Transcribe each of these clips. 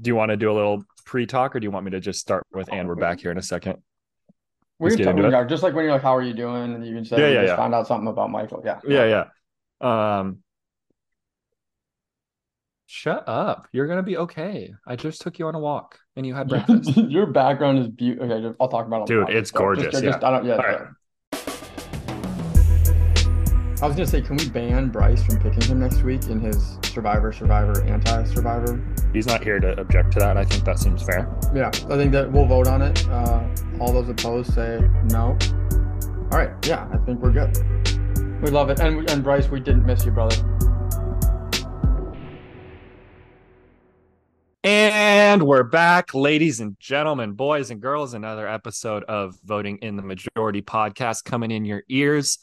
do you want to do a little pre-talk or do you want me to just start with and we're back here in a second? We can talk, yeah, just like when you're like, "How are you doing?" and you can say, Yeah, yeah, just yeah. found out something about Michael." Yeah, Yeah, yeah. Um Shut up. You're gonna be okay. I just took you on a walk and you had breakfast. Your background is beautiful. Okay, I'll talk about it. Dude, it's gorgeous, Just, yeah. just, I don't. Yeah. All right. Yeah. I was gonna say, can we ban Bryce from picking him next week in his Survivor, Survivor, anti-Survivor? He's not here to object to that. I think that seems fair. Yeah, I think that we'll vote on it. Uh, all those opposed say no. All right. Yeah, I think we're good. We love it, and and Bryce, we didn't miss you, brother. And we're back, ladies and gentlemen, boys and girls. Another episode of Voting in the Majority podcast coming in your ears.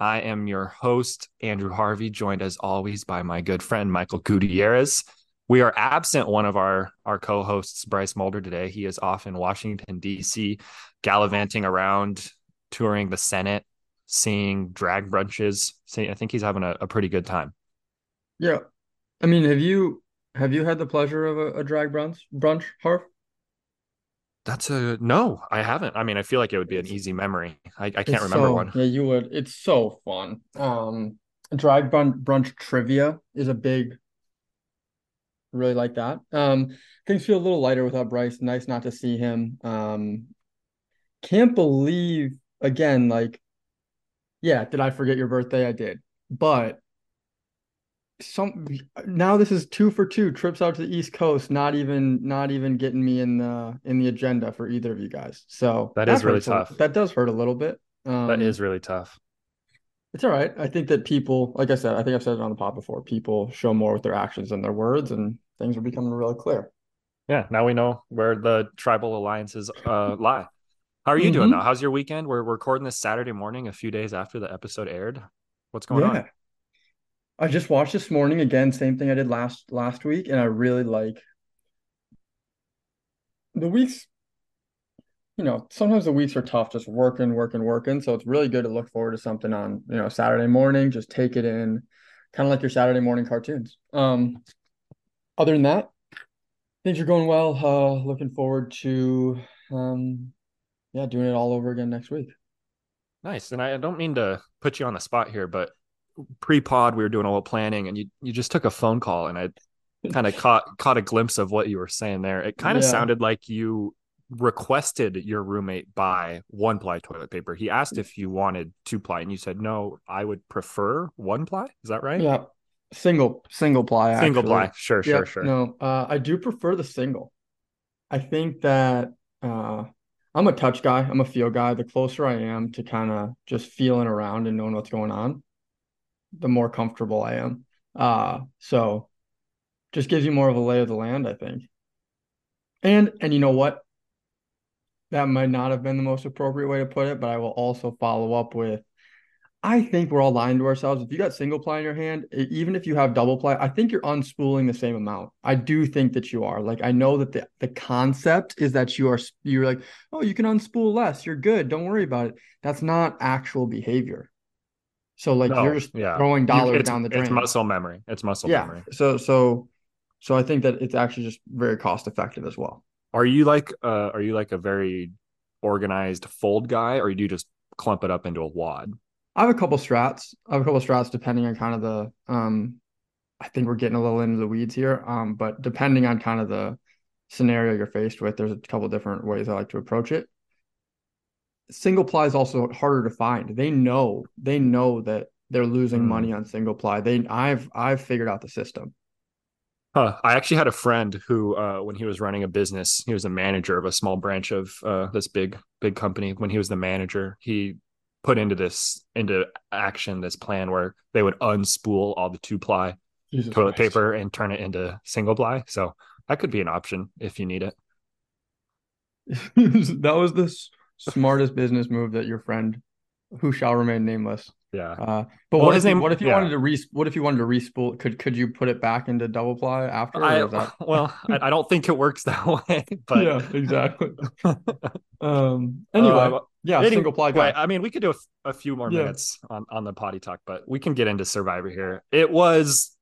I am your host, Andrew Harvey, joined as always by my good friend, Michael Gutierrez. We are absent one of our, our co hosts, Bryce Mulder, today. He is off in Washington, D.C., gallivanting around, touring the Senate, seeing drag brunches. I think he's having a, a pretty good time. Yeah, I mean, have you have you had the pleasure of a, a drag brunch brunch, Harv? That's a no, I haven't. I mean, I feel like it would be an easy memory. I, I can't remember so- one. Yeah, you would. It's so fun. Um, drag brunch, brunch trivia is a big. Really like that. Um, things feel a little lighter without Bryce. Nice not to see him. Um, can't believe again. Like, yeah, did I forget your birthday? I did, but some now this is two for two trips out to the East Coast. Not even not even getting me in the in the agenda for either of you guys. So That is really hurts a- tough. that does hurt a little bit. Um, That is really tough. it's all right. I think that people, like I said, I think I've said it on the pod before. People show more with their actions than their words, and things are becoming really clear. Yeah, now we know where the tribal alliances uh, lie. How are you doing Mhm. though? How's your weekend? We're recording this Saturday morning, a few days after the episode aired. What's going on? I just watched this morning again, same thing I did last last week, and I really like the weeks. You know, sometimes the weeks are tough, just working, working, working. So it's really good to look forward to something on, you know, Saturday morning. Just take it in, kind of like your Saturday morning cartoons. Um, other than that, things are going well. Uh, looking forward to, um, yeah, doing it all over again next week. Nice. And I don't mean to put you on the spot here, but pre-pod we were doing a little planning, and you you just took a phone call, and I kind of caught caught a glimpse of what you were saying there. It kind of Yeah. sounded like you requested your roommate buy one ply toilet paper. He asked if you wanted two ply, and you said no. I would prefer one ply. Is that right? Yeah, single single ply. Single actually. ply. Sure, sure, sure. No, uh, I do prefer the single. I think that uh, I'm a touch guy. I'm a feel guy. The closer I am to kind of just feeling around and knowing what's going on, the more comfortable I am. Uh, so just gives you more of a lay of the land, I think. And and you know what? That might not have been the most appropriate way to put it, but I will also follow up with I think we're all lying to ourselves. If you got single ply in your hand, even if you have double ply, I think you're unspooling the same amount. I do think that you are. Like I know that the, the concept is that you are you're like, oh, you can unspool less. You're good. Don't worry about it. That's not actual behavior. So like No, you're just yeah. throwing dollars down the drain. It's muscle memory. It's muscle yeah. memory. So so so I think that it's actually just very cost effective as well. Are you like uh are you like a very organized fold guy or do you just clump it up into a wad? I have a couple strats. I have a couple strats depending on kind of the um I think we're getting a little into the weeds here. Um, but depending on kind of the scenario you're faced with, there's a couple different ways I like to approach it. Single ply is also harder to find. They know, they know that they're losing Hmm. money on single ply. They I've I've figured out the system. Huh. I actually had a friend who uh when he was running a business, he was a manager of a small branch of uh this big big company. When he was the manager, he put into this into action this plan where they would unspool all the two ply Jesus toilet Christ. paper and turn it into single ply. So that could be an option if you need it. that was the s- smartest business move that your friend, who shall remain nameless, Yeah. Uh, but Well, what his if you, name- what if you yeah. wanted to re what if you wanted to respool? Could could you put it back into double ply after? I, that... well, I, I don't think it works that way, but yeah, exactly. um. Anyway, Uh, yeah, Anyway, single ply guy. I mean, we could do a few more Yeah. minutes on, on the potty talk, but we can get into Survivor here. It was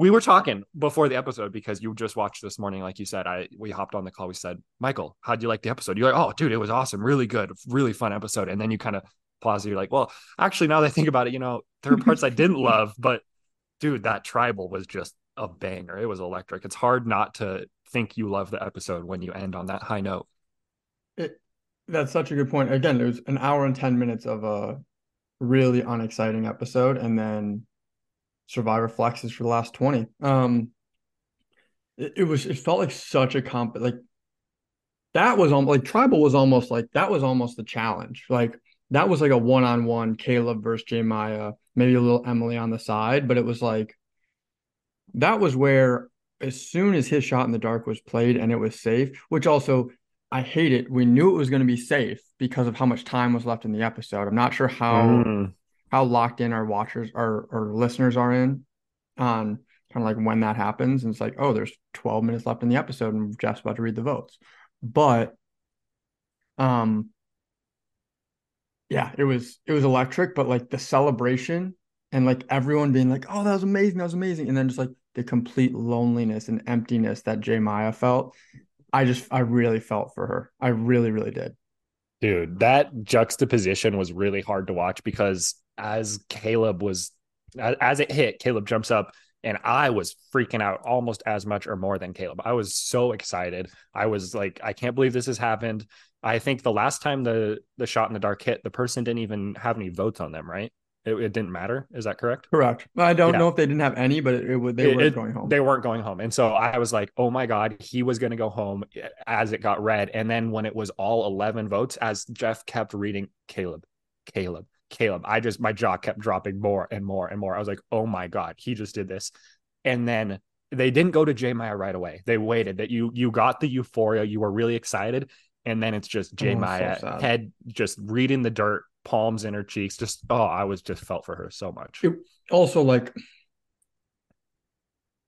we were talking before the episode because you just watched this morning, like you said. I we hopped on the call. We said, Michael, how'd you like the episode? You're like, oh, dude, it was awesome, really good, really fun episode. And then you kind of pause. You're like, well, actually, now that I think about it, you know, there are parts I didn't love, but dude, that tribal was just a banger. It was electric. It's hard not to think you love the episode when you end on that high note. It, that's such a good point. Again, it was an hour and 10 minutes of a really unexciting episode. And then Survivor flexes for the last 20. Um, it, it was, it felt like such a comp, like that was almost like tribal was almost like that was almost the challenge. Like that was like a one on one Kaleb versus J Maya, maybe a little Emily on the side, but it was like that was where as soon as his shot in the dark was played and it was safe, which also I hate it. We knew it was going to be safe because of how much time was left in the episode. I'm not sure how mm. How locked in our watchers our our listeners are in on kind of like when that happens. And it's like, oh, there's 12 minutes left in the episode and Jeff's about to read the votes. But um yeah, it was it was electric, but like the celebration and like everyone being like, "Oh, that was amazing, that was amazing," and then just like the complete loneliness and emptiness that J Maya felt. I just I really felt for her. I really really did. Dude, that juxtaposition was really hard to watch because as Kaleb was as it hit, Kaleb jumps up and I was freaking out almost as much or more than Kaleb. I was so excited. I was like, I can't believe this has happened. I think the last time the the shot in the dark hit, the person didn't even have any votes on them, right? It, it didn't matter. Is that correct? Correct. I don't yeah. know if they didn't have any, but it, it they weren't going home. They weren't going home, and so I was like, "Oh my god, he was going to go home." As it got read, and then when it was all eleven votes, as Jeff kept reading, Caleb, Kaleb, Kaleb, I just my jaw kept dropping more and more and more. I was like, "Oh my god, he just did this," and then they didn't go to J Maya right away. They waited. That you you got the euphoria, you were really excited, and then it's just J oh, Maya so head just reading the dirt, palms in her cheeks. Just oh, I was just felt for her so much. It, also, like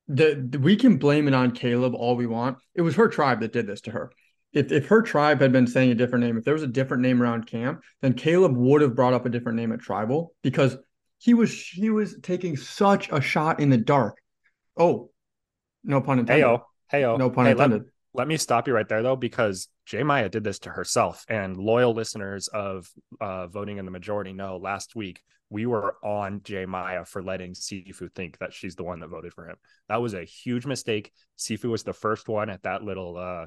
the, the, we can blame it on Kaleb all we want. It was her tribe that did this to her. If if her tribe had been saying a different name, if there was a different name around camp, then Kaleb would have brought up a different name at tribal because he was he was taking such a shot in the dark. Oh, no pun intended. Heyo, heyo. No pun hey, intended. Let, let me stop you right there though, because J Maya did this to herself. And loyal listeners of uh, voting in the majority know last week we were on J Maya for letting Sifu think that she's the one that voted for him. That was a huge mistake. Sifu was the first one at that little uh,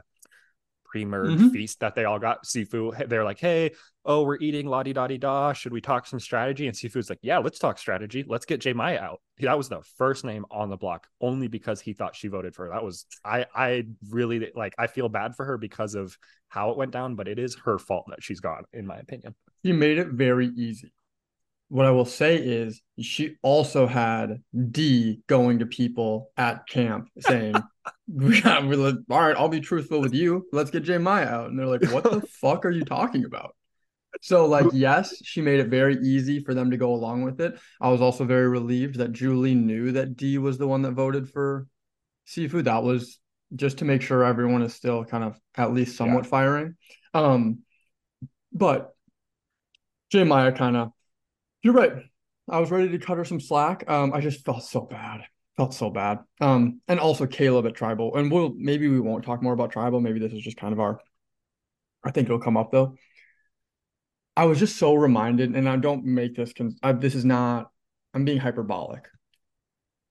pre-merge mm-hmm. feast that they all got. Sifu, they're like, hey, oh, we're eating la di da di da. Should we talk some strategy? And Sifu's like, yeah, let's talk strategy. Let's get J Maya out. That was the first name on the block, only because he thought she voted for her. That was I I really like I feel bad for her because of how it went down, but it is her fault that she's gone, in my opinion. He made it very easy. What I will say is she also had Dee going to people at camp saying, we got, like, all right, I'll be truthful with you. Let's get J Maya out. And they're like, what the fuck are you talking about? So, like, yes, she made it very easy for them to go along with it. I was also very relieved that Julie knew that Dee was the one that voted for Sifu. That was just to make sure everyone is still kind of at least somewhat yeah. firing. Um, but J Maya kind of, you're right. I was ready to cut her some slack. Um, I just felt so bad felt so bad. Um, and also Kaleb at Tribal, and we'll maybe we won't talk more about Tribal. Maybe this is just kind of our. I think it'll come up though. I was just so reminded, and I don't make this. Cons- I, this is not. I'm being hyperbolic.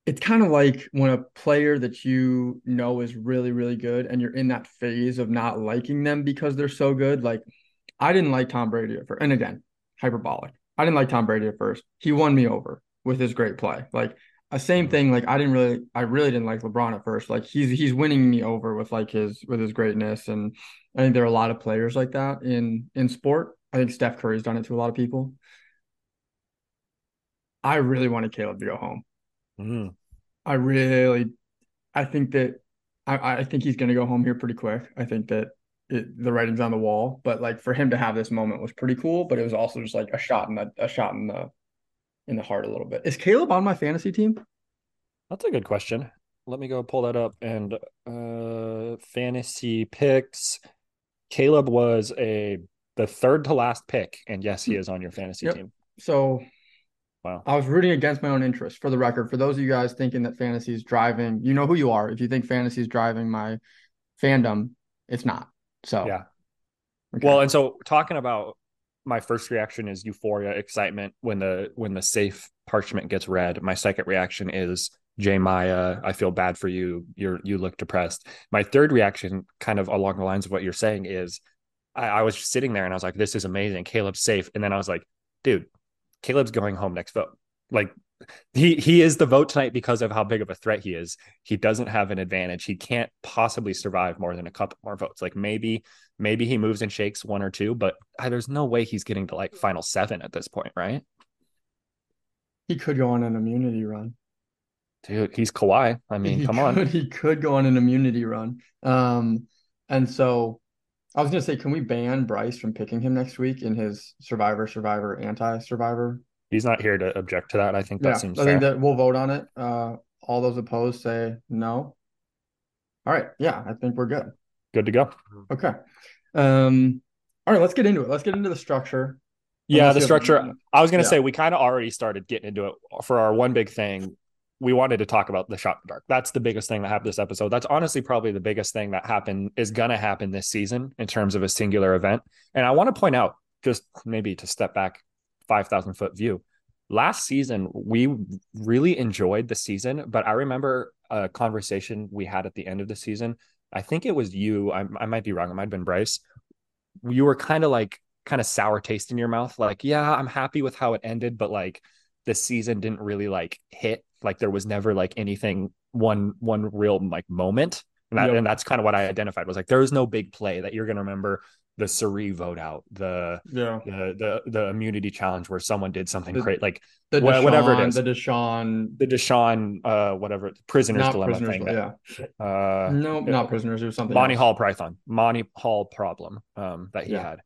It's kind of like when a player that you know is really, really good, and you're in that phase of not liking them because they're so good. Like, I didn't like Tom Brady first, and again, hyperbolic. I didn't like Tom Brady at first. He won me over with his great play. Like a same thing. Like I didn't really, I really didn't like LeBron at first. Like he's he's winning me over with like his with his greatness, and I think there are a lot of players like that in in sport. I think Steph Curry's done it to a lot of people. I really wanted Kaleb to go home. Mm-hmm. I really, I think that I, I think he's going to go home here pretty quick. I think that it, the writing's on the wall, but like for him to have this moment was pretty cool. But it was also just like a shot in the a shot in the in the heart a little bit. Is Kaleb on my fantasy team? That's a good question. Let me go pull that up and uh fantasy picks. Kaleb was a the third to last pick, and yes, he is on your fantasy yep. team. So Wow. I was rooting against my own interest for the record. For those of you guys thinking that fantasy is driving, you know who you are. If you think fantasy is driving my fandom, it's not. So Yeah. okay. Well, and so talking about my first reaction is euphoria, excitement when the when the safe parchment gets read. My second reaction is J Maya, I feel bad for you. You're you look depressed. My third reaction, kind of along the lines of what you're saying, is I, I was sitting there and I was like, this is amazing. Kaleb's safe. And then I was like, dude, Kaleb's going home next vote. Like he he is the vote tonight because of how big of a threat he is. He doesn't have an advantage. He can't possibly survive more than a couple more votes. Like maybe maybe he moves and shakes one or two, but uh, there's no way he's getting to like final seven at this point, right? he could go on an immunity run. Dude, he's Kawhi. I mean, he come could, on. He could go on an immunity run. Um, and so I was gonna say, can we ban Bryce from picking him next week in his Survivor, Survivor, Anti-Survivor? He's not here to object to that. I think that yeah, seems I fair. think that we'll vote on it. Uh, all those opposed say no. All right, yeah, I think we're good. Good to go. Okay. Um, all right, let's get into it. Let's get into the structure. Yeah, the have- structure. I was going to Yeah. say we kind of already started getting into it for our one big thing. We wanted to talk about the shot in the dark. That's the biggest thing that happened this episode. That's honestly probably the biggest thing that happened is going to happen this season in terms of a singular event. And I want to point out, just maybe to step back 5,000 foot view. Last season, we really enjoyed the season, but I remember a conversation we had at the end of the season. I think it was you. I, I might be wrong. It might have been Bryce. You were kind of like, kind of sour taste in your mouth. Like, yeah, I'm happy with how it ended, but like the season didn't really like hit. Like there was never like anything one one real like moment. And, that, Yep. and that's kind of what I identified was like there was no big play that you're gonna remember the Suri vote out, the Yeah. the the the immunity challenge where someone did something The- great, like The Wha- whatever it is, The Deshaun, the Deshaun uh whatever prisoner's not dilemma prisoners. thing. that- yeah. uh no, not prisoners. or something. Monty else. Hall Python, Monty Hall problem um, that he Yeah. had.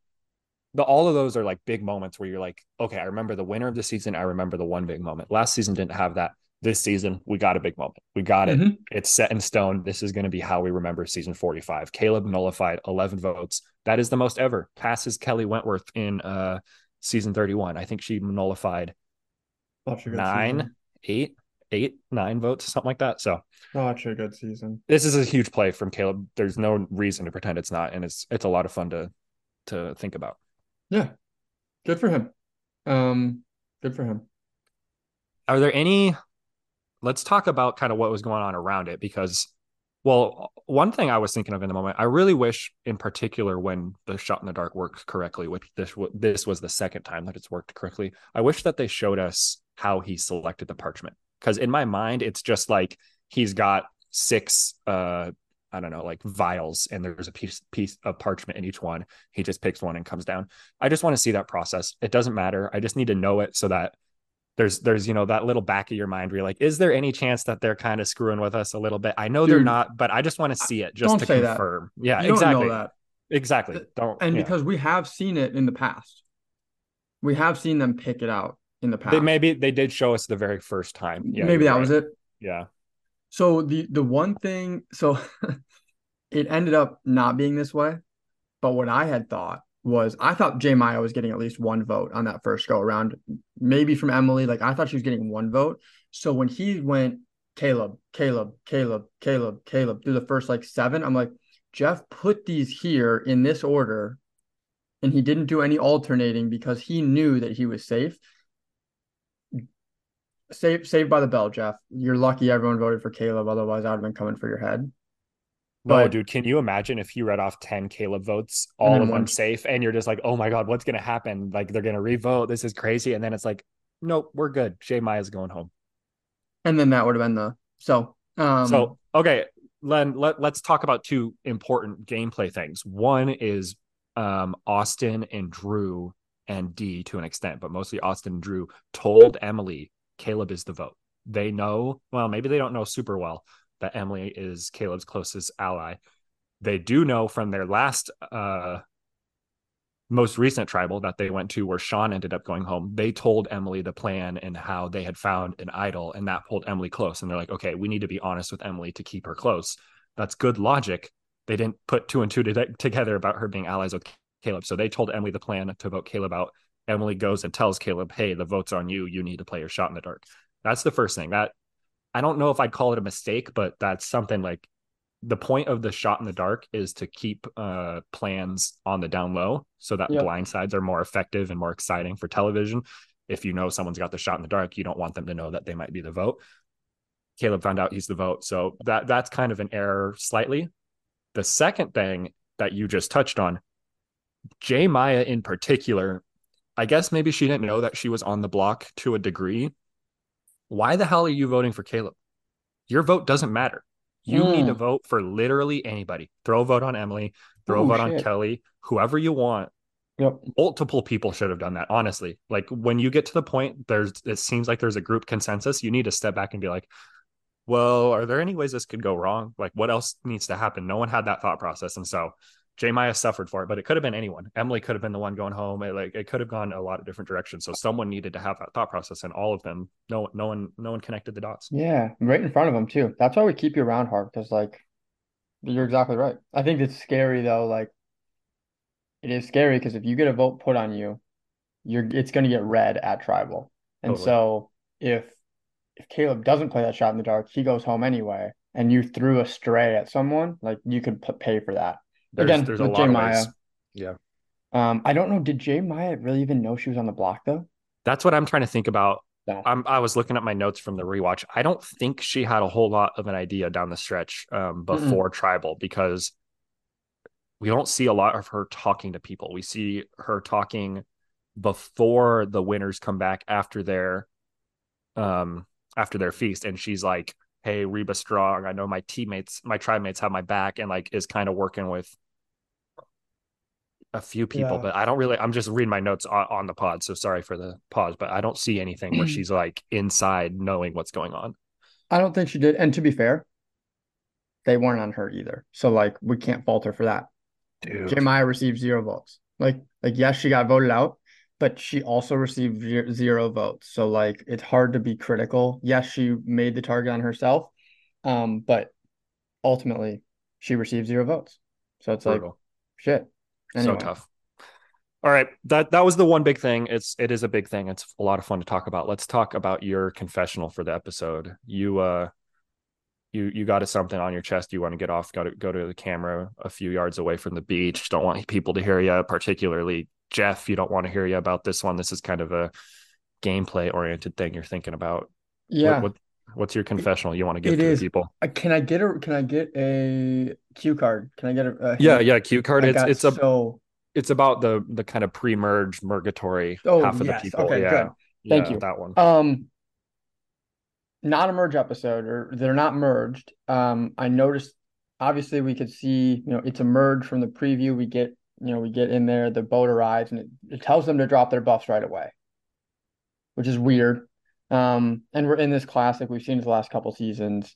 The all of those are like big moments where you're like, okay, I remember the winner of the season. I remember the one big moment. Last season didn't have that. This season, we got a big moment. We got it. Mhm. It's set in stone. This is going to be how we remember season 45. Kaleb nullified 11 votes. That is the most ever. Passes Kelley Wentworth in uh season 31. I think she nullified Such a good nine, season. eight, eight, nine votes, something like that. So Such a good season. this is a huge play from Kaleb. There's no reason to pretend it's not, and it's it's a lot of fun to to think about. Yeah. Good for him. Um, good for him. Are there any? Let's talk about kind of what was going on around it because, well, one thing I was thinking of in the moment, I really wish, in particular, when the shot in the dark worked correctly, which this this was the second time that it's worked correctly. I wish that they showed us how he selected the parchment because in my mind, it's just like he's got six uh I don't know, like vials, and there's a piece piece of parchment in each one. He just picks one and comes down. I just want to see that process. It doesn't matter. I just need to know it so that there's there's you know that little back of your mind where you're like, is there any chance that they're kind of screwing with us a little bit? I know they're not, but I just want to see it just to say that. confirm. Yeah, You don't exactly. know that. Exactly. Don't And because we have seen it in the past. We have seen them pick it out in the past. they maybe they did show us the very first time. Yeah, Maybe that was it. Yeah. So the the one thing, so it ended up not being this way, but what I had thought was I thought J Maya was getting at least one vote on that first go around, maybe from Emily. Like I thought she was getting one vote. So when he went Kaleb, Kaleb, Kaleb, Kaleb, Kaleb through the first like seven, I'm like, Jeff put these here in this order, and he didn't do any alternating because he knew that he was safe. Saved, saved by the bell, Jeff. You're lucky everyone voted for Kaleb. Otherwise, I would have been coming for your head. No, dude, can you imagine if he read off 10 Kaleb votes, all of one- them safe, and you're just like, oh my God, what's going to happen? Like, they're going to revote. This is crazy. And then it's like, nope, we're good. J Maya's going home. And then that would have been the so. Um, so, okay, Len, let, let's talk about two important gameplay things. One is um, Austin and Drew and Dee to an extent, but mostly Austin and Drew told Emily Kaleb is the vote. They know, well, maybe they don't know super well that Emily is Kaleb's closest ally. They do know from their last uh most recent tribal that they went to where Sean ended up going home, they told Emily the plan and how they had found an idol and that pulled Emily close. And they're like, okay, we need to be honest with Emily to keep her close. That's good logic. They didn't put two and two to- together about her being allies with Kaleb. So they told Emily the plan to vote Kaleb out. Emily goes and tells Kaleb, "Hey, the vote's on you. You need to play your shot in the dark." That's the first thing. That I don't know if I'd call it a mistake, but that's something like the point of the shot in the dark is to keep uh, plans on the down low so that yep. blind sides are more effective and more exciting for television. If you know someone's got the shot in the dark, you don't want them to know that they might be the vote. Kaleb found out he's the vote, so that that's kind of an error slightly. The second thing that you just touched on, J Maya in particular, I guess maybe she didn't know that she was on the block to a degree. Why the hell are you voting for Kaleb? Your vote doesn't matter. You mm. need to hmm. vote for literally anybody. Throw a vote on Emily, throw oh, a vote shit. on Kellie, whoever you want. Yep. Multiple people should have done that, honestly. Like when you get to the point, there's it seems like there's a group consensus. You need to step back and be like, well, are there any ways this could go wrong? Like what else needs to happen? No one had that thought process. And so J Maya suffered for it, but it could have been anyone. Emily could have been the one going home. It, like it could have gone a lot of different directions. So someone needed to have that thought process, and all of them, no, no one, no one connected the dots. Yeah, right in front of them too. That's why we keep you around, Harv, because like you're exactly right. I think it's scary though. Like it is scary because if you get a vote put on you, you're it's going to get read at tribal, and totally. so if if Kaleb doesn't play that shot in the dark, he goes home anyway, and you threw a stray at someone, like you could p- pay for that. There's, Again, there's a lot J. of Maya. ways. Yeah. Um, I don't know. Did J Maya really even know she was on the block though? That's what I'm trying to think about. No. I'm, I was looking at my notes from the rewatch. I don't think she had a whole lot of an idea down the stretch um, before Mm-mm. tribal because we don't see a lot of her talking to people. We see her talking before the winners come back after their um after their feast and she's like hey reba strong i know my teammates my tribe mates have my back and like is kind of working with a few people yeah. but i don't really i'm just reading my notes on, on, the pod so sorry for the pause but i don't see anything where she's like inside knowing what's going on i don't think she did and to be fair they weren't on her either so like we can't fault her for that Dude. J Maya received zero votes like like yes she got voted out but she also received zero votes. So like it's hard to be critical. Yes, she made the target on herself, um, but ultimately she received zero votes. So it's Brutal. like shit. Anyway. So tough. All right, that that was the one big thing. It's it is a big thing. It's a lot of fun to talk about. Let's talk about your confessional for the episode. You uh you you got something on your chest you want to get off got to go to the camera a few yards away from the beach don't want people to hear you particularly Jeff, you don't want to hear you about this one. This is kind of a gameplay oriented thing you're thinking about. Yeah. What, what, what's your confessional you want to give it to is. people? Uh, can I get a can I get a cue card? Can I get a, a yeah yeah cue card? I it's it's a so it's about the the kind of pre-merge murgatory oh, half of yes. the people. Okay, yeah. good. Thank yeah, you. That one. Um not a merge episode or they're not merged. Um I noticed obviously we could see, you know, it's a merge from the preview. We get you know, we get in there, the boat arrives, and it, it tells them to drop their buffs right away, which is weird. Um, and we're in this classic we've seen the last couple seasons.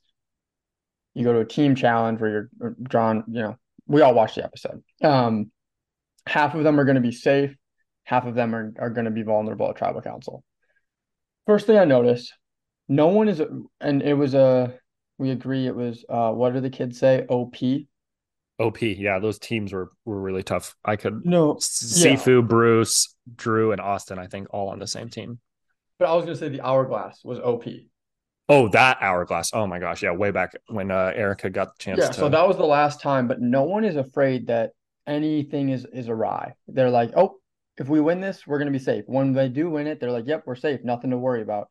You go to a team challenge where you're drawn, you know, we all watch the episode. Um, half of them are going to be safe, half of them are, are going to be vulnerable at tribal council. First thing I noticed, no one is, and it was a, we agree it was, uh, what do the kids say? OP, OP, yeah, those teams were were really tough. I could no Sifu, yeah. Bruce, Drew, and Austin. I think all on the same team. But I was gonna say the hourglass was OP. Oh, that hourglass! Oh my gosh, yeah, way back when uh, Erica got the chance. Yeah, to... so that was the last time. But no one is afraid that anything is is awry. They're like, oh, if we win this, we're gonna be safe. When they do win it, they're like, yep, we're safe, nothing to worry about.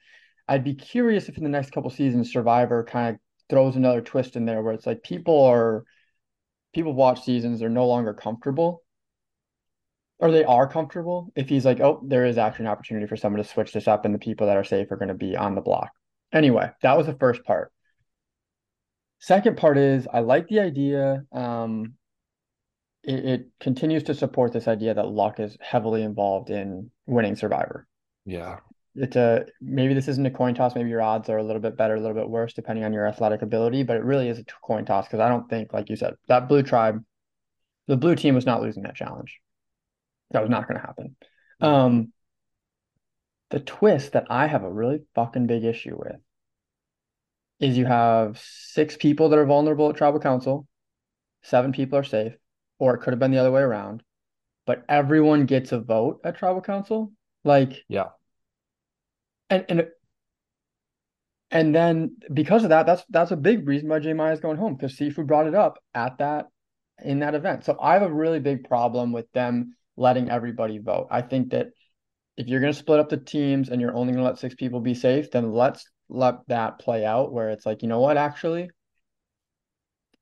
I'd be curious if in the next couple seasons, Survivor kind of throws another twist in there where it's like people are people watch seasons, they're no longer comfortable. Or they are comfortable if he's like, oh, there is actually an opportunity for someone to switch this up and the people that are safe are going to be on the block. Anyway, that was the first part. Second part is I like the idea. Um, it, it continues to support this idea that luck is heavily involved in winning Survivor. Yeah it's a maybe this isn't a coin toss. Maybe your odds are a little bit better, a little bit worse, depending on your athletic ability. But it really is a coin toss because I don't think, like you said, that blue tribe, the blue team was not losing that challenge. That was not going to happen. Um, the twist that I have a really fucking big issue with is you have six people that are vulnerable at tribal council, seven people are safe, or it could have been the other way around. But everyone gets a vote at tribal council Like, Yeah. And and and then because of that, that's that's a big reason why J Maya is going home because Sifu brought it up at that in that event. So I have a really big problem with them letting everybody vote. I think that if you're going to split up the teams and you're only going to let six people be safe, then let's let that play out where it's like, you know what, actually,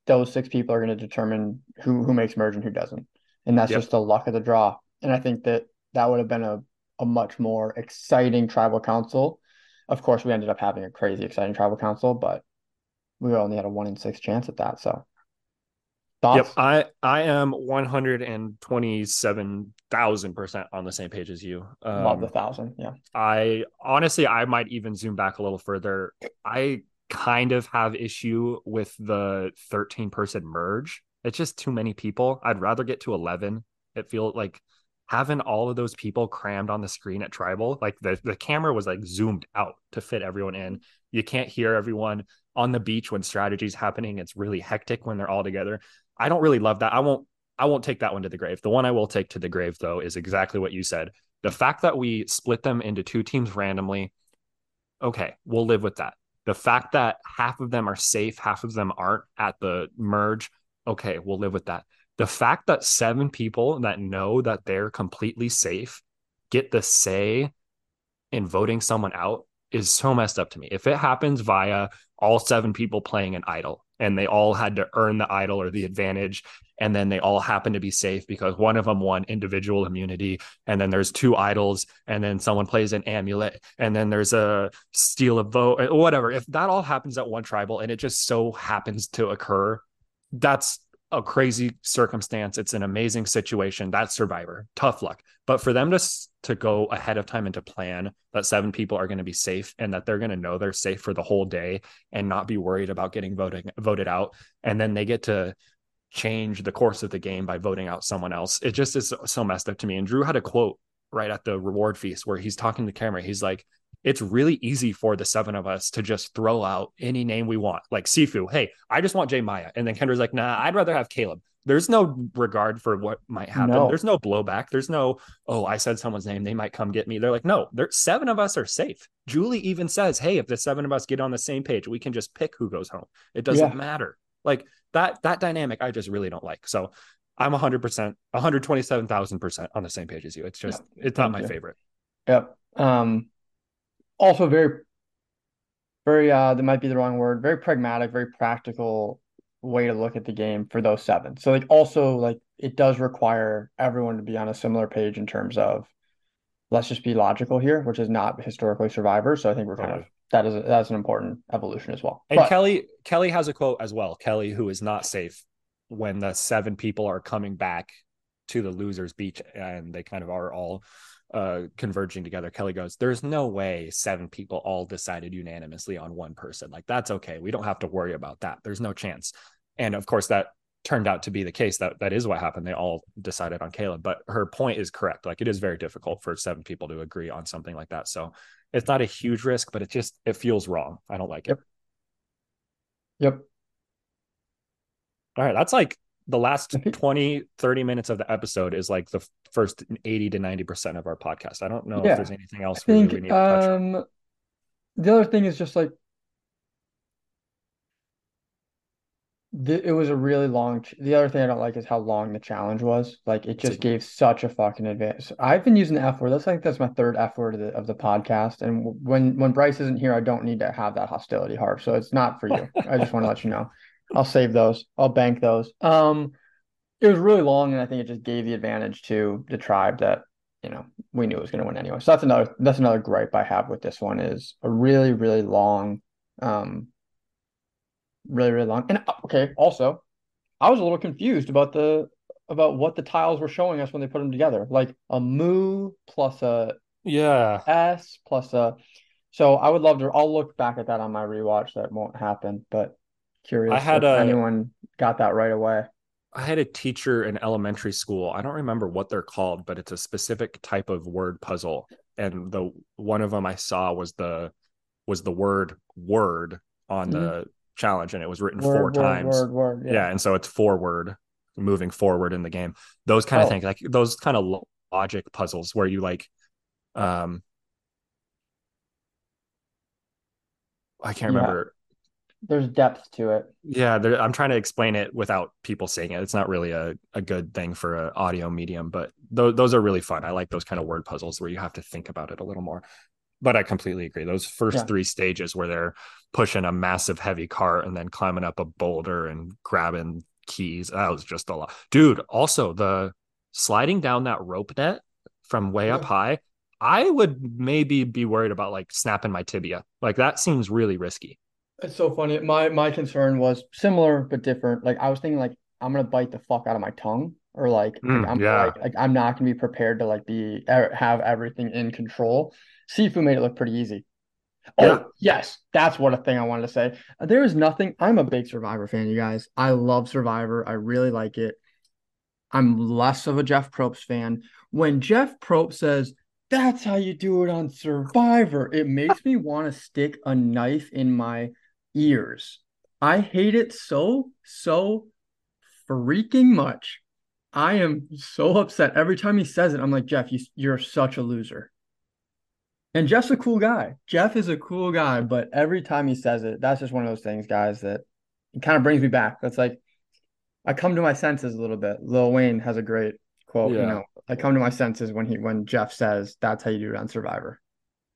those six people are going to determine who who makes merge and who doesn't. And that's Yep. just the luck of the draw. And I think that that would have been a, a much more exciting tribal council. Of course, we ended up having a crazy exciting tribal council, but we only had a one in six chance at that. So Yep. I I am one hundred and twenty seven thousand percent on the same page as you. Love the Um, thousand. Yeah. I honestly, I might even zoom back a little further. I kind of have issue with the thirteen person merge. It's just too many people. I'd rather get to eleven. It feels like having all of those people crammed on the screen at tribal, like the the camera was like zoomed out to fit everyone in. You can't hear everyone on the beach when strategy's happening. It's really hectic when they're all together. I don't really love that. I won't I won't take that one to the grave. The one I will take to the grave though is exactly what you said. The fact that we split them into two teams randomly, okay, we'll live with that. The fact that half of them are safe, half of them aren't at the merge, okay, we'll live with that. The fact that seven people that know that they're completely safe get the say in voting someone out is so messed up to me. If it happens via all seven people playing an idol and they all had to earn the idol or the advantage, and then they all happen to be safe because one of them won individual immunity, and then there's two idols, and then someone plays an amulet, and then there's a steal a vote, whatever. If that all happens at one tribal and it just so happens to occur, that's a crazy circumstance. It's an amazing situation. That's survivor. Tough luck. But for them to to go ahead of time and to plan that seven people are going to be safe and that they're going to know they're safe for the whole day and not be worried about getting voting voted out, and then they get to change the course of the game by voting out someone else. It just is so messed up to me. And Drew had a quote right at the reward feast where he's talking to the camera. He's like, it's really easy for the seven of us to just throw out any name we want. Like Sifu, hey, I just want J Maya. And then Kendra's like, nah, I'd rather have Kaleb. There's no regard for what might happen. No. There's no blowback. There's no, oh, I said someone's name. They might come get me. They're like, no, there's seven of us are safe. Julie even says, hey, if the seven of us get on the same page, we can just pick who goes home. It doesn't Yeah. matter. Like that, that dynamic, I just really don't like. So I'm 100%, 127,000% on the same page as you. It's just, it's not Thank my you. favorite. Yep. Um, also very, very, uh, that might be the wrong word, very pragmatic, very practical way to look at the game for those seven. So like also like it does require everyone to be on a similar page in terms of let's just be logical here, which is not historically survivor. So I think we're kind of that is that's an important evolution as well. And But Kellie, Kellie has a quote as well. Kellie, who is not safe when the seven people are coming back to the losers beach and they kind of are all uh converging together. Kellie goes, There's no way seven people all decided unanimously on one person. Like that's okay. We don't have to worry about that. There's no chance. And of course that turned out to be the case. That that is what happened. They all decided on Kaleb. But her point is correct. Like it is very difficult for seven people to agree on something like that. So it's not a huge risk, but it just it feels wrong. I don't like it. Yep. yep. All right, that's like the last I 20, 30 minutes of the episode is like the first 80 to 90% of our podcast. I don't know Yeah. if there's anything I else really we need to touch on. um the other thing is just like the, it was a really long ch- the other thing I don't like is how long the challenge was. Like it just gave such a fucking advance. I've been using the F word. That's like that's my third F word of the, of the podcast. And when when Bryce isn't here, I don't need to have that hostility, Harv So it's not for you. I just want to let you know. I'll save those. I'll bank those. Um, it was really long, and I think it just gave the advantage to the tribe that you know we knew it was going to win anyway. So that's another that's another gripe I have with this one is a really really long, um, really really long. And uh, okay, also, I was a little confused about the about what the tiles were showing us when they put them together, like a moo plus a Yeah. S plus a. So I would love to. I'll look back at that on my rewatch. That won't happen, but curious I had if a- anyone got that right away. I had a teacher in elementary school. I don't remember what they're called, but it's a specific type of word puzzle. And the one of them I saw was the was the word word on the challenge and it was written four Mm-hmm. Word, word, times. word, word. yeah. and so it's forward moving forward in the game those kind of Oh. things like those kind of logic puzzles where you like Um, I can't Yeah. remember. There's depth to it. Yeah, there, I'm trying to explain it without people seeing it. It's not really a, a good thing for an audio medium, but th- those are really fun. I like those kind of word puzzles where you have to think about it a little more. But I completely agree. Those first Yeah. three stages where they're pushing a massive heavy cart and then climbing up a boulder and grabbing keys, that was just a lot. Dude, also the sliding down that rope net from way up high, I would maybe be worried about like snapping my tibia. Like that seems really risky. It's so funny. My my concern was similar but different. Like I was thinking like I'm gonna bite the fuck out of my tongue or like, like, Mm, I'm yeah. like, like I'm not gonna be prepared to like be er, have everything in control. Sifu made it look pretty easy. Oh, Yeah. yes, that's what a thing I wanted to say. There is nothing. I'm a big Survivor fan, you guys. I love Survivor. I really like it. I'm less of a Jeff Probst fan. When Jeff Probst says, that's how you do it on Survivor, it makes me want to stick a knife in my ears. I hate it so, so freaking much. I am so upset every time he says it. I'm like, Jeff, you, you're such a loser. And Jeff's a cool guy. Jeff is a cool guy, but every time he says it, that's just one of those things, guys, that it kind of brings me back. That's like I come to my senses a little bit. Lil Wayne has a great quote, you know, I come to my senses when he when Jeff says that's how you do it on Survivor.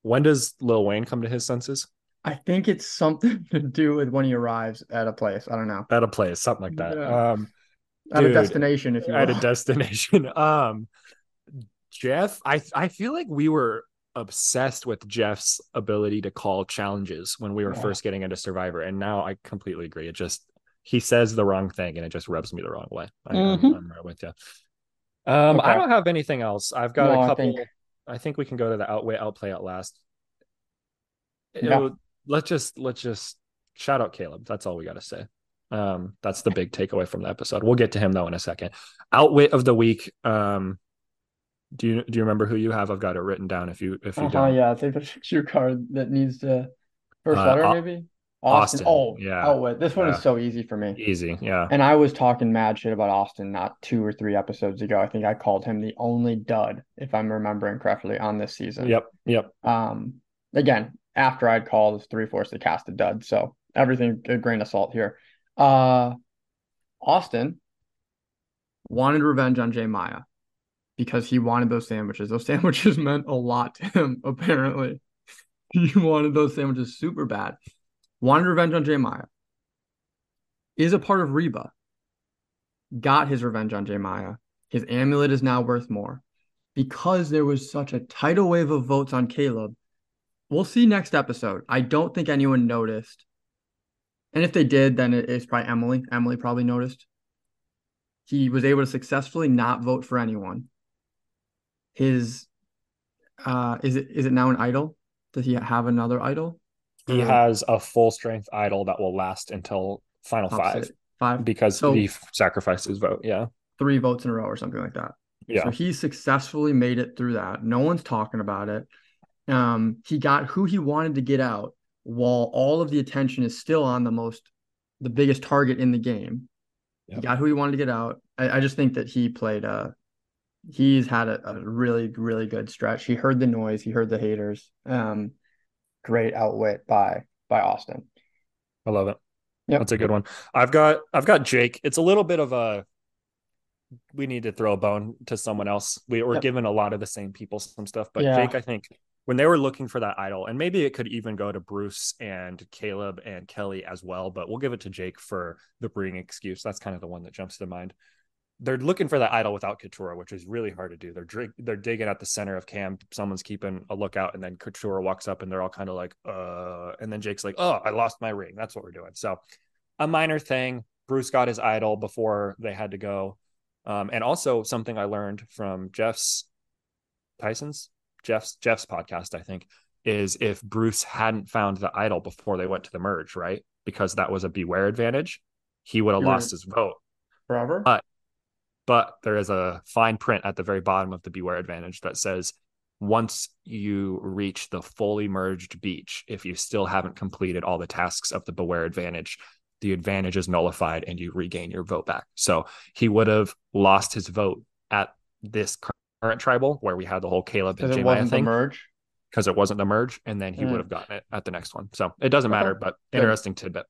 When does Lil Wayne come to his senses? I think it's something to do with when he arrives at a place. I don't know. At a place, something like that. Yeah. Um, At a destination, if you at a destination. Um, Jeff, I I feel like we were obsessed with Jeff's ability to call challenges when we were Yeah. first getting into Survivor, and now I completely agree. It just he says the wrong thing, and it just rubs me the wrong way. I, I'm, Mhm. I'm right with you. Um, I don't have anything else. I've got No, a I couple. I think- think... we can go to the outwit, outplay, outlast. Yeah. It'll- Let's just let's just shout out Kaleb. That's all we got to say. Um, that's the big takeaway from the episode. We'll get to him though in a second. Outwit of the week. Um, do you do you remember who you have? I've got it written down. If you if you Uh-huh, don't, yeah, I think that's your card that needs to first Uh, letter, maybe. Austin, Oh, yeah. Oh, wait, this one Yeah. is so easy for me. easy. Yeah, And I was talking mad shit about Austin not two or three episodes ago. I think I called him the only dud, if I'm remembering correctly, on this season. yep, yep. Um, again, after I'd called three fourths the cast a dud, so everything a grain of salt here. Uh, Austin wanted revenge on J Maya because he wanted those sandwiches. Those sandwiches meant a lot to him, apparently. He wanted those sandwiches super bad. Wanted revenge on J Maya. Is a part of Reba. Got his revenge on J Maya. His amulet is now worth more. Because there was such a tidal wave of votes on Kaleb, we'll see next episode. I don't think anyone noticed. And if they did, then it's probably Emily. Emily probably noticed. He was able to successfully not vote for anyone. His uh is it is it now an idol? Does he have another idol? He has a full strength idol that will last until final five six? Five, because So- he sacrificed his vote. Yeah, three votes in a row or something like that. yeah. So he successfully made it through that. No one's talking about it. Um, he got who he wanted to get out while all of the attention is still on the most, the biggest target in the game. He got who he wanted to get out. I, I just think that he played a, he's had a, a really, really good stretch. He heard the noise, he heard the haters. Um, great outwit by by Austin. I love it. Yeah, That's a good one. I've got I've got Jake. It's a little bit of a we need to throw a bone to someone else. We were Yep. giving a lot of the same people some stuff, but Yeah. Jake, I think when they were looking for that idol, and maybe it could even go to Bruce and Kaleb and Kellie as well, but we'll give it to Jake for the bring excuse. That's kind of the one that jumps to mind. They're looking for that idol without Katurah, which is really hard to do. They're drig- they're digging at the center of cam. Someone's keeping a lookout, and then Katurah walks up, and they're all kind of like, "Uh," and then Jake's like, "Oh, I lost my ring." That's what we're doing. So, a minor thing. Bruce got his idol before they had to go, um, and also something I learned from Jeff's Tyson's Jeff's Jeff's podcast. I think is if Bruce hadn't found the idol before they went to the merge, right? Because that was a beware advantage, he would have You're lost his vote Forever? Uh, but there is a fine print at the very bottom of the beware advantage that says once you reach the fully merged beach if you still haven't completed all the tasks of the beware advantage the advantage is nullified and you regain your vote back so he would have lost his vote at this current tribal where we had the whole Kaleb and Because it wasn't the thing merge. because it wasn't the merge, and then he Mm. would have gotten it at the next one. So it doesn't matter, but Good. interesting tidbit.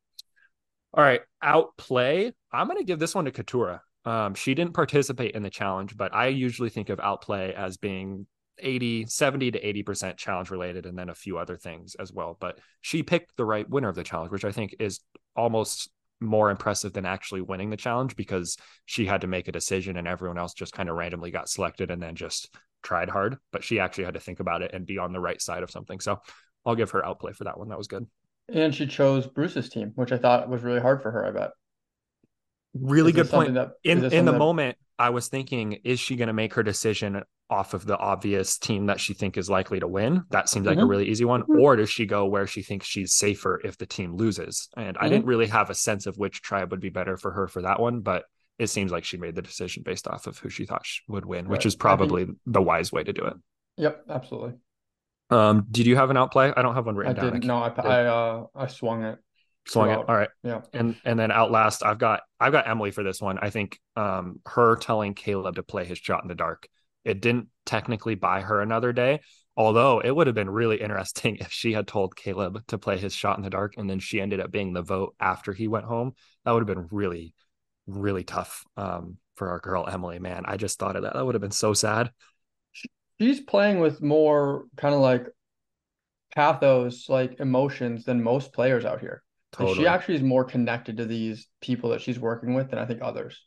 All right, outplay. I'm going to give this one to Katurah. Um, she didn't participate in the challenge, but I usually think of outplay as being 80, 70 to 80% challenge related, and then a few other things as well. But she picked the right winner of the challenge, which I think is almost more impressive than actually winning the challenge because she had to make a decision and everyone else just kind of randomly got selected and then just tried hard. But she actually had to think about it and be on the right side of something. So I'll give her outplay for that one. That was good. And she chose Bruce's team, which I thought was really hard for her, I bet. Really Is good point. That, in in the that- moment i was thinking is she going to make her decision off of the obvious team that she think is likely to win that seems like a Mhm. really easy one Mhm. or does she go where she thinks she's safer if the team loses and i Mhm. didn't really have a sense of which tribe would be better for her for that one but it seems like she made the decision based off of who she thought she would win which Right. is I think- probably the wise way to do it Yep, absolutely. um did you have an outplay i don't have one I written down didn't. No, I. I, uh, I swung it. swung it all right Yeah. and and then outlast i've got i've got emily for this one i think um her telling kaleb to play his shot in the dark it didn't technically buy her another day although it would have been really interesting if she had told kaleb to play his shot in the dark and then she ended up being the vote after he went home that would have been really really tough um for our girl emily man i just thought of that that would have been so sad She's playing with more kind of like pathos, like emotions than most players out here. Totally she actually is more connected to these people that she's working with than I think others.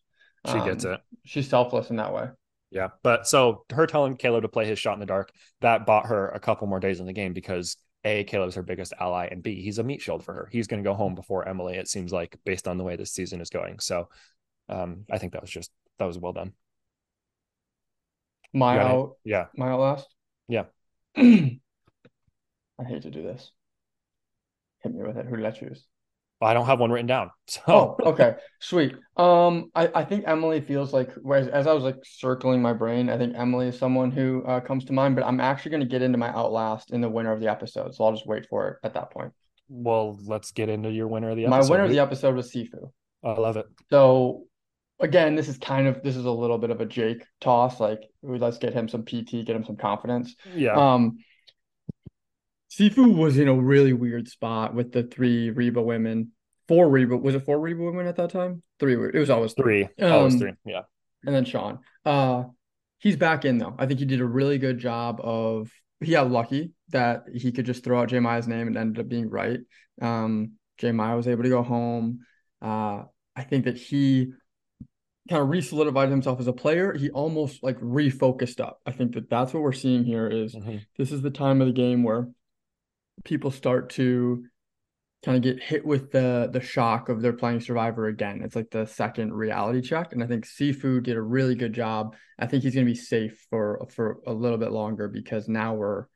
she gets Um, it She's selfless in that way. Yeah. But so her telling Kaleb to play his shot in the dark, that bought her a couple more days in the game because A, Kaleb's her biggest ally, and B, he's a meat shield for her. He's going to go home before Emily, it seems like, based on the way this season is going. So um, I think that was just, that was well done. My out, Yeah. my outlast. Yeah. I hate to do this. Hit me with it. Who did I choose? I don't have one written down. So Oh, okay, sweet. Um, I, I think Emily feels like whereas as I was like circling my brain, I think Emily is someone who uh, comes to mind, but I'm actually going to get into my outlast in the winner of the episode, so I'll just wait for it at that point. well, let's get into your winner of the My episode. winner of the episode was Sifu. I love it. So again, this is kind of this is a little bit of a Jake toss. Like, ooh, let's get him some PT, get him some confidence. Yeah. Um, Sifu was in a really weird spot with the three Reba women. Four Reba was it four Reba women at that time? Three. It was always three. three. Always Um, three. Yeah. And then Sean. Uh, he's back in though. I think he did a really good job of. He got lucky that he could just throw out J Maya's name and ended up being right. Um, J Maya was able to go home. Uh, I think that he kind of re-solidified himself as a player. He almost like refocused up. I think that that's what we're seeing here is Mhm. this is the time of the game where people start to kind of get hit with the the shock of they're playing Survivor again. It's like the second reality check, and I think Sifu did a really good job. I think he's going to be safe for for a little bit longer because now we're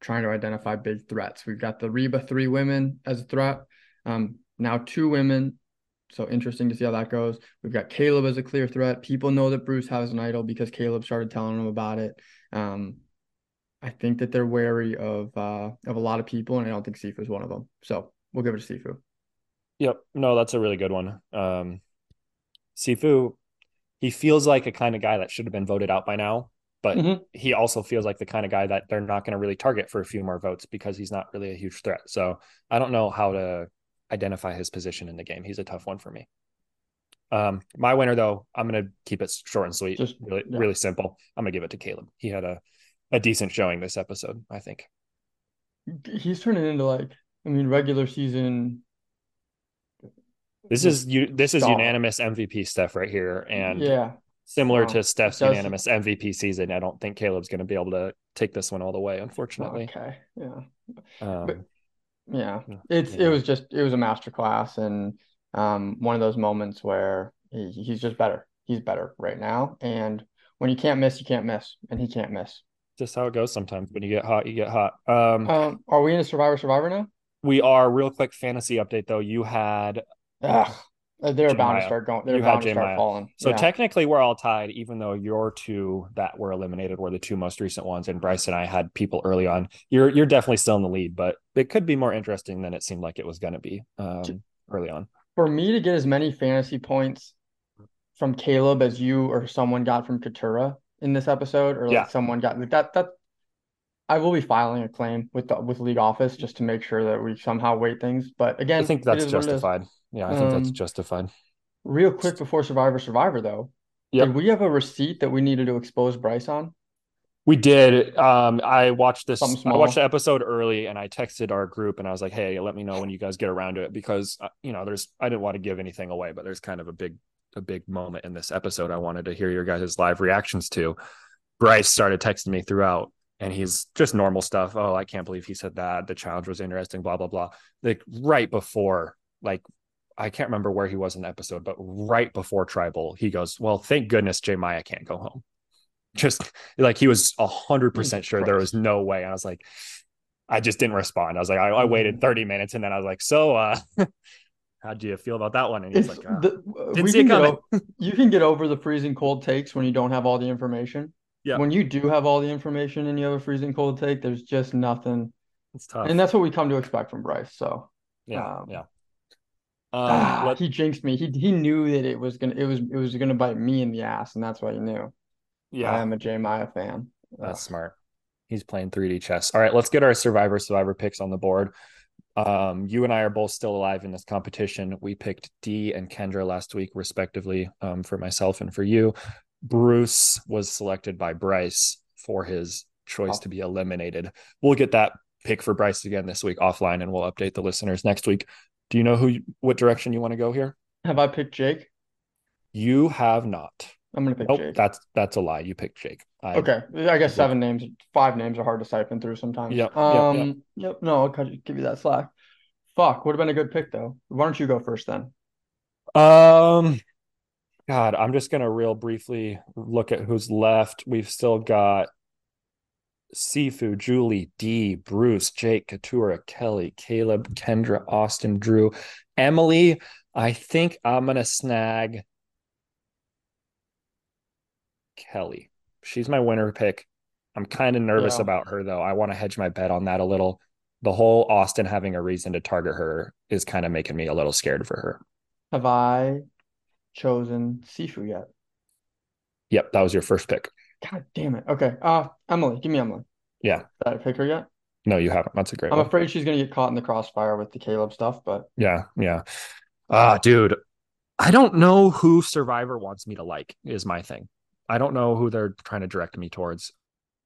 trying to identify big threats. We've got the Reba three women as a threat. Um, now two women. So interesting to see how that goes. We've got Kaleb as a clear threat. People know that Bruce has an idol because Kaleb started telling them about it. Um, I think that they're wary of uh, of a lot of people, and I don't think Sifu is one of them. So we'll give it to Sifu. Yep. No, that's a really good one. Um, Sifu, he feels like a kind of guy that should have been voted out by now, but Mhm. he also feels like the kind of guy that they're not going to really target for a few more votes because he's not really a huge threat. So I don't know how to identify his position in the game. He's a tough one for me. Um, my winner though, I'm going to keep it short and sweet, Just- really, yeah. really simple. I'm going to give it to Kaleb. He had a, a decent showing this episode, I think. He's turning into like, I mean, regular season. This is you. This is unanimous MVP stuff right here, and yeah, similar to Steph's does- unanimous MVP season, I don't think Kaleb's going to be able to take this one all the way, unfortunately. okay, yeah, Um, But- yeah. Yeah. It's Yeah. it was just it was a masterclass, and um, one of those moments where he, he's just better. He's better right now, and when you can't miss, you can't miss, and he can't miss. Just how it goes sometimes. When you get hot, you get hot. Um, Um, are we in a Survivor Survivor now? we are real quick fantasy update though. You had Ugh, uh, they're J bound Maya. to start going. They're You bound to start Maya. falling. so Yeah. technically we're all tied, even though your two that were eliminated were the two most recent ones, and Bryce and I had people early on. You're you're definitely still in the lead, but it could be more interesting than it seemed like it was going to be um, early on. for me to get as many fantasy points from Kaleb as you or someone got from Katurah, in this episode, or like Yeah. someone got like that that I will be filing a claim with the with league office just to make sure that we somehow weight things. But again, I think that's is what it is. justified. Yeah, I think that's Um, justified. Real quick before Survivor Survivor though, Yep. did we have a receipt that we needed to expose Bryce on? We did. Um, I watched this. I watched the episode early, and I texted our group, and I was like, "Hey, let me know when you guys get around to it," because uh, you know, there's. I didn't want to give anything away, but there's kind of a big, a big moment in this episode. I wanted to hear your guys' live reactions to. Bryce started texting me throughout, and he's just normal stuff. Oh, I can't believe he said that. The challenge was interesting. Blah blah blah. Like right before, like I can't remember where he was in the episode, but right before tribal, he goes, "Well, thank goodness J Maya can't go home." Just like he was a hundred percent sure there was no way. And I was like, I just didn't respond. I was like, I, I waited Mhm. 30 minutes and then I was like, so uh how do you feel about that one? And he's It's like, "Ah." the, didn't we see it coming. you can get over the freezing cold takes when you don't have all the information. Yeah. When you do have all the information and you have a freezing cold take, there's just nothing. it's tough. And that's what we come to expect from Bryce. So yeah, um, yeah. Um, ah, let- he jinxed me. He he knew that it was gonna it was it was gonna bite me in the ass, and that's why he knew. Yeah, I am a J Maya fan. that's smart. He's playing 3D chess. All right, let's get our survivor survivor picks on the board. Um, you and I are both still alive in this competition. We picked Dee and Kendra last week, respectively, um, for myself and for you. Bruce was selected by Bryce for his choice Oh. to be eliminated. We'll get that pick for Bryce again this week offline, and we'll update the listeners next week. Do you know who, what direction you want to go here? Have I picked Jake? You have not. I'm gonna pick Nope, Jake. that's that's a lie. You picked Jake. I, Okay, I guess seven names, five names are hard to siphon through sometimes. Yep, yep, Um, yep. yep. No, I'll give you that slack. Fuck, would have been a good pick though. Why don't you go first then? Um, God, I'm just gonna real briefly look at who's left. We've still got Sifu, Julie, Dee, Bruce, Jake, Katurah, Kellie, Kaleb, Kendra, Austin, Drew, Emily. I think I'm gonna snag Kellie. She's my winner pick. I'm kind of nervous Yeah. about her though. I want to hedge my bet on that a little. The whole Austin having a reason to target her is kind of making me a little scared for her. Have I chosen Sifu yet? Yep, that was your first pick. God damn it. Okay. Uh, Emily, give me Emily. Yeah. Did I pick her yet? No, you haven't. That's a great I'm one. afraid she's gonna get caught in the crossfire with the Kaleb stuff, but Yeah, yeah. Ah, dude, I don't know who Survivor wants me to like, is my thing. I don't know who they're trying to direct me towards.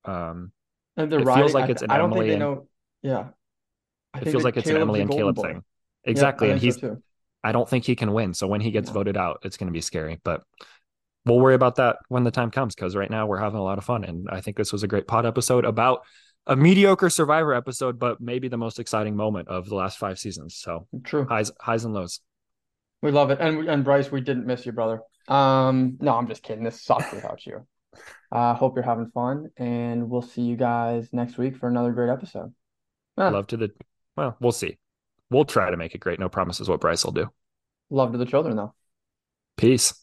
Um, and they're It riding. feels like it's an I don't think Emily they and- know. Yeah. I it feels like it's an Emily and Kaleb boy. thing. Exactly. I and he's. So I don't think he can win. So when he gets No. voted out, it's going to be scary. But we'll worry about that when the time comes because right now we're having a lot of fun. And I think this was a great pod episode about a mediocre Survivor episode, but maybe the most exciting moment of the last five seasons. So True. highs, highs and lows. We love it. And and Bryce, we didn't miss you, brother. Um, no, I'm just kidding. This sucks without you. Uh, hope you're having fun, and we'll see you guys next week for another great episode. Ah, Love to the, well, we'll see. We'll try to make it great. No promises what Bryce will do. love to the children, though. Peace.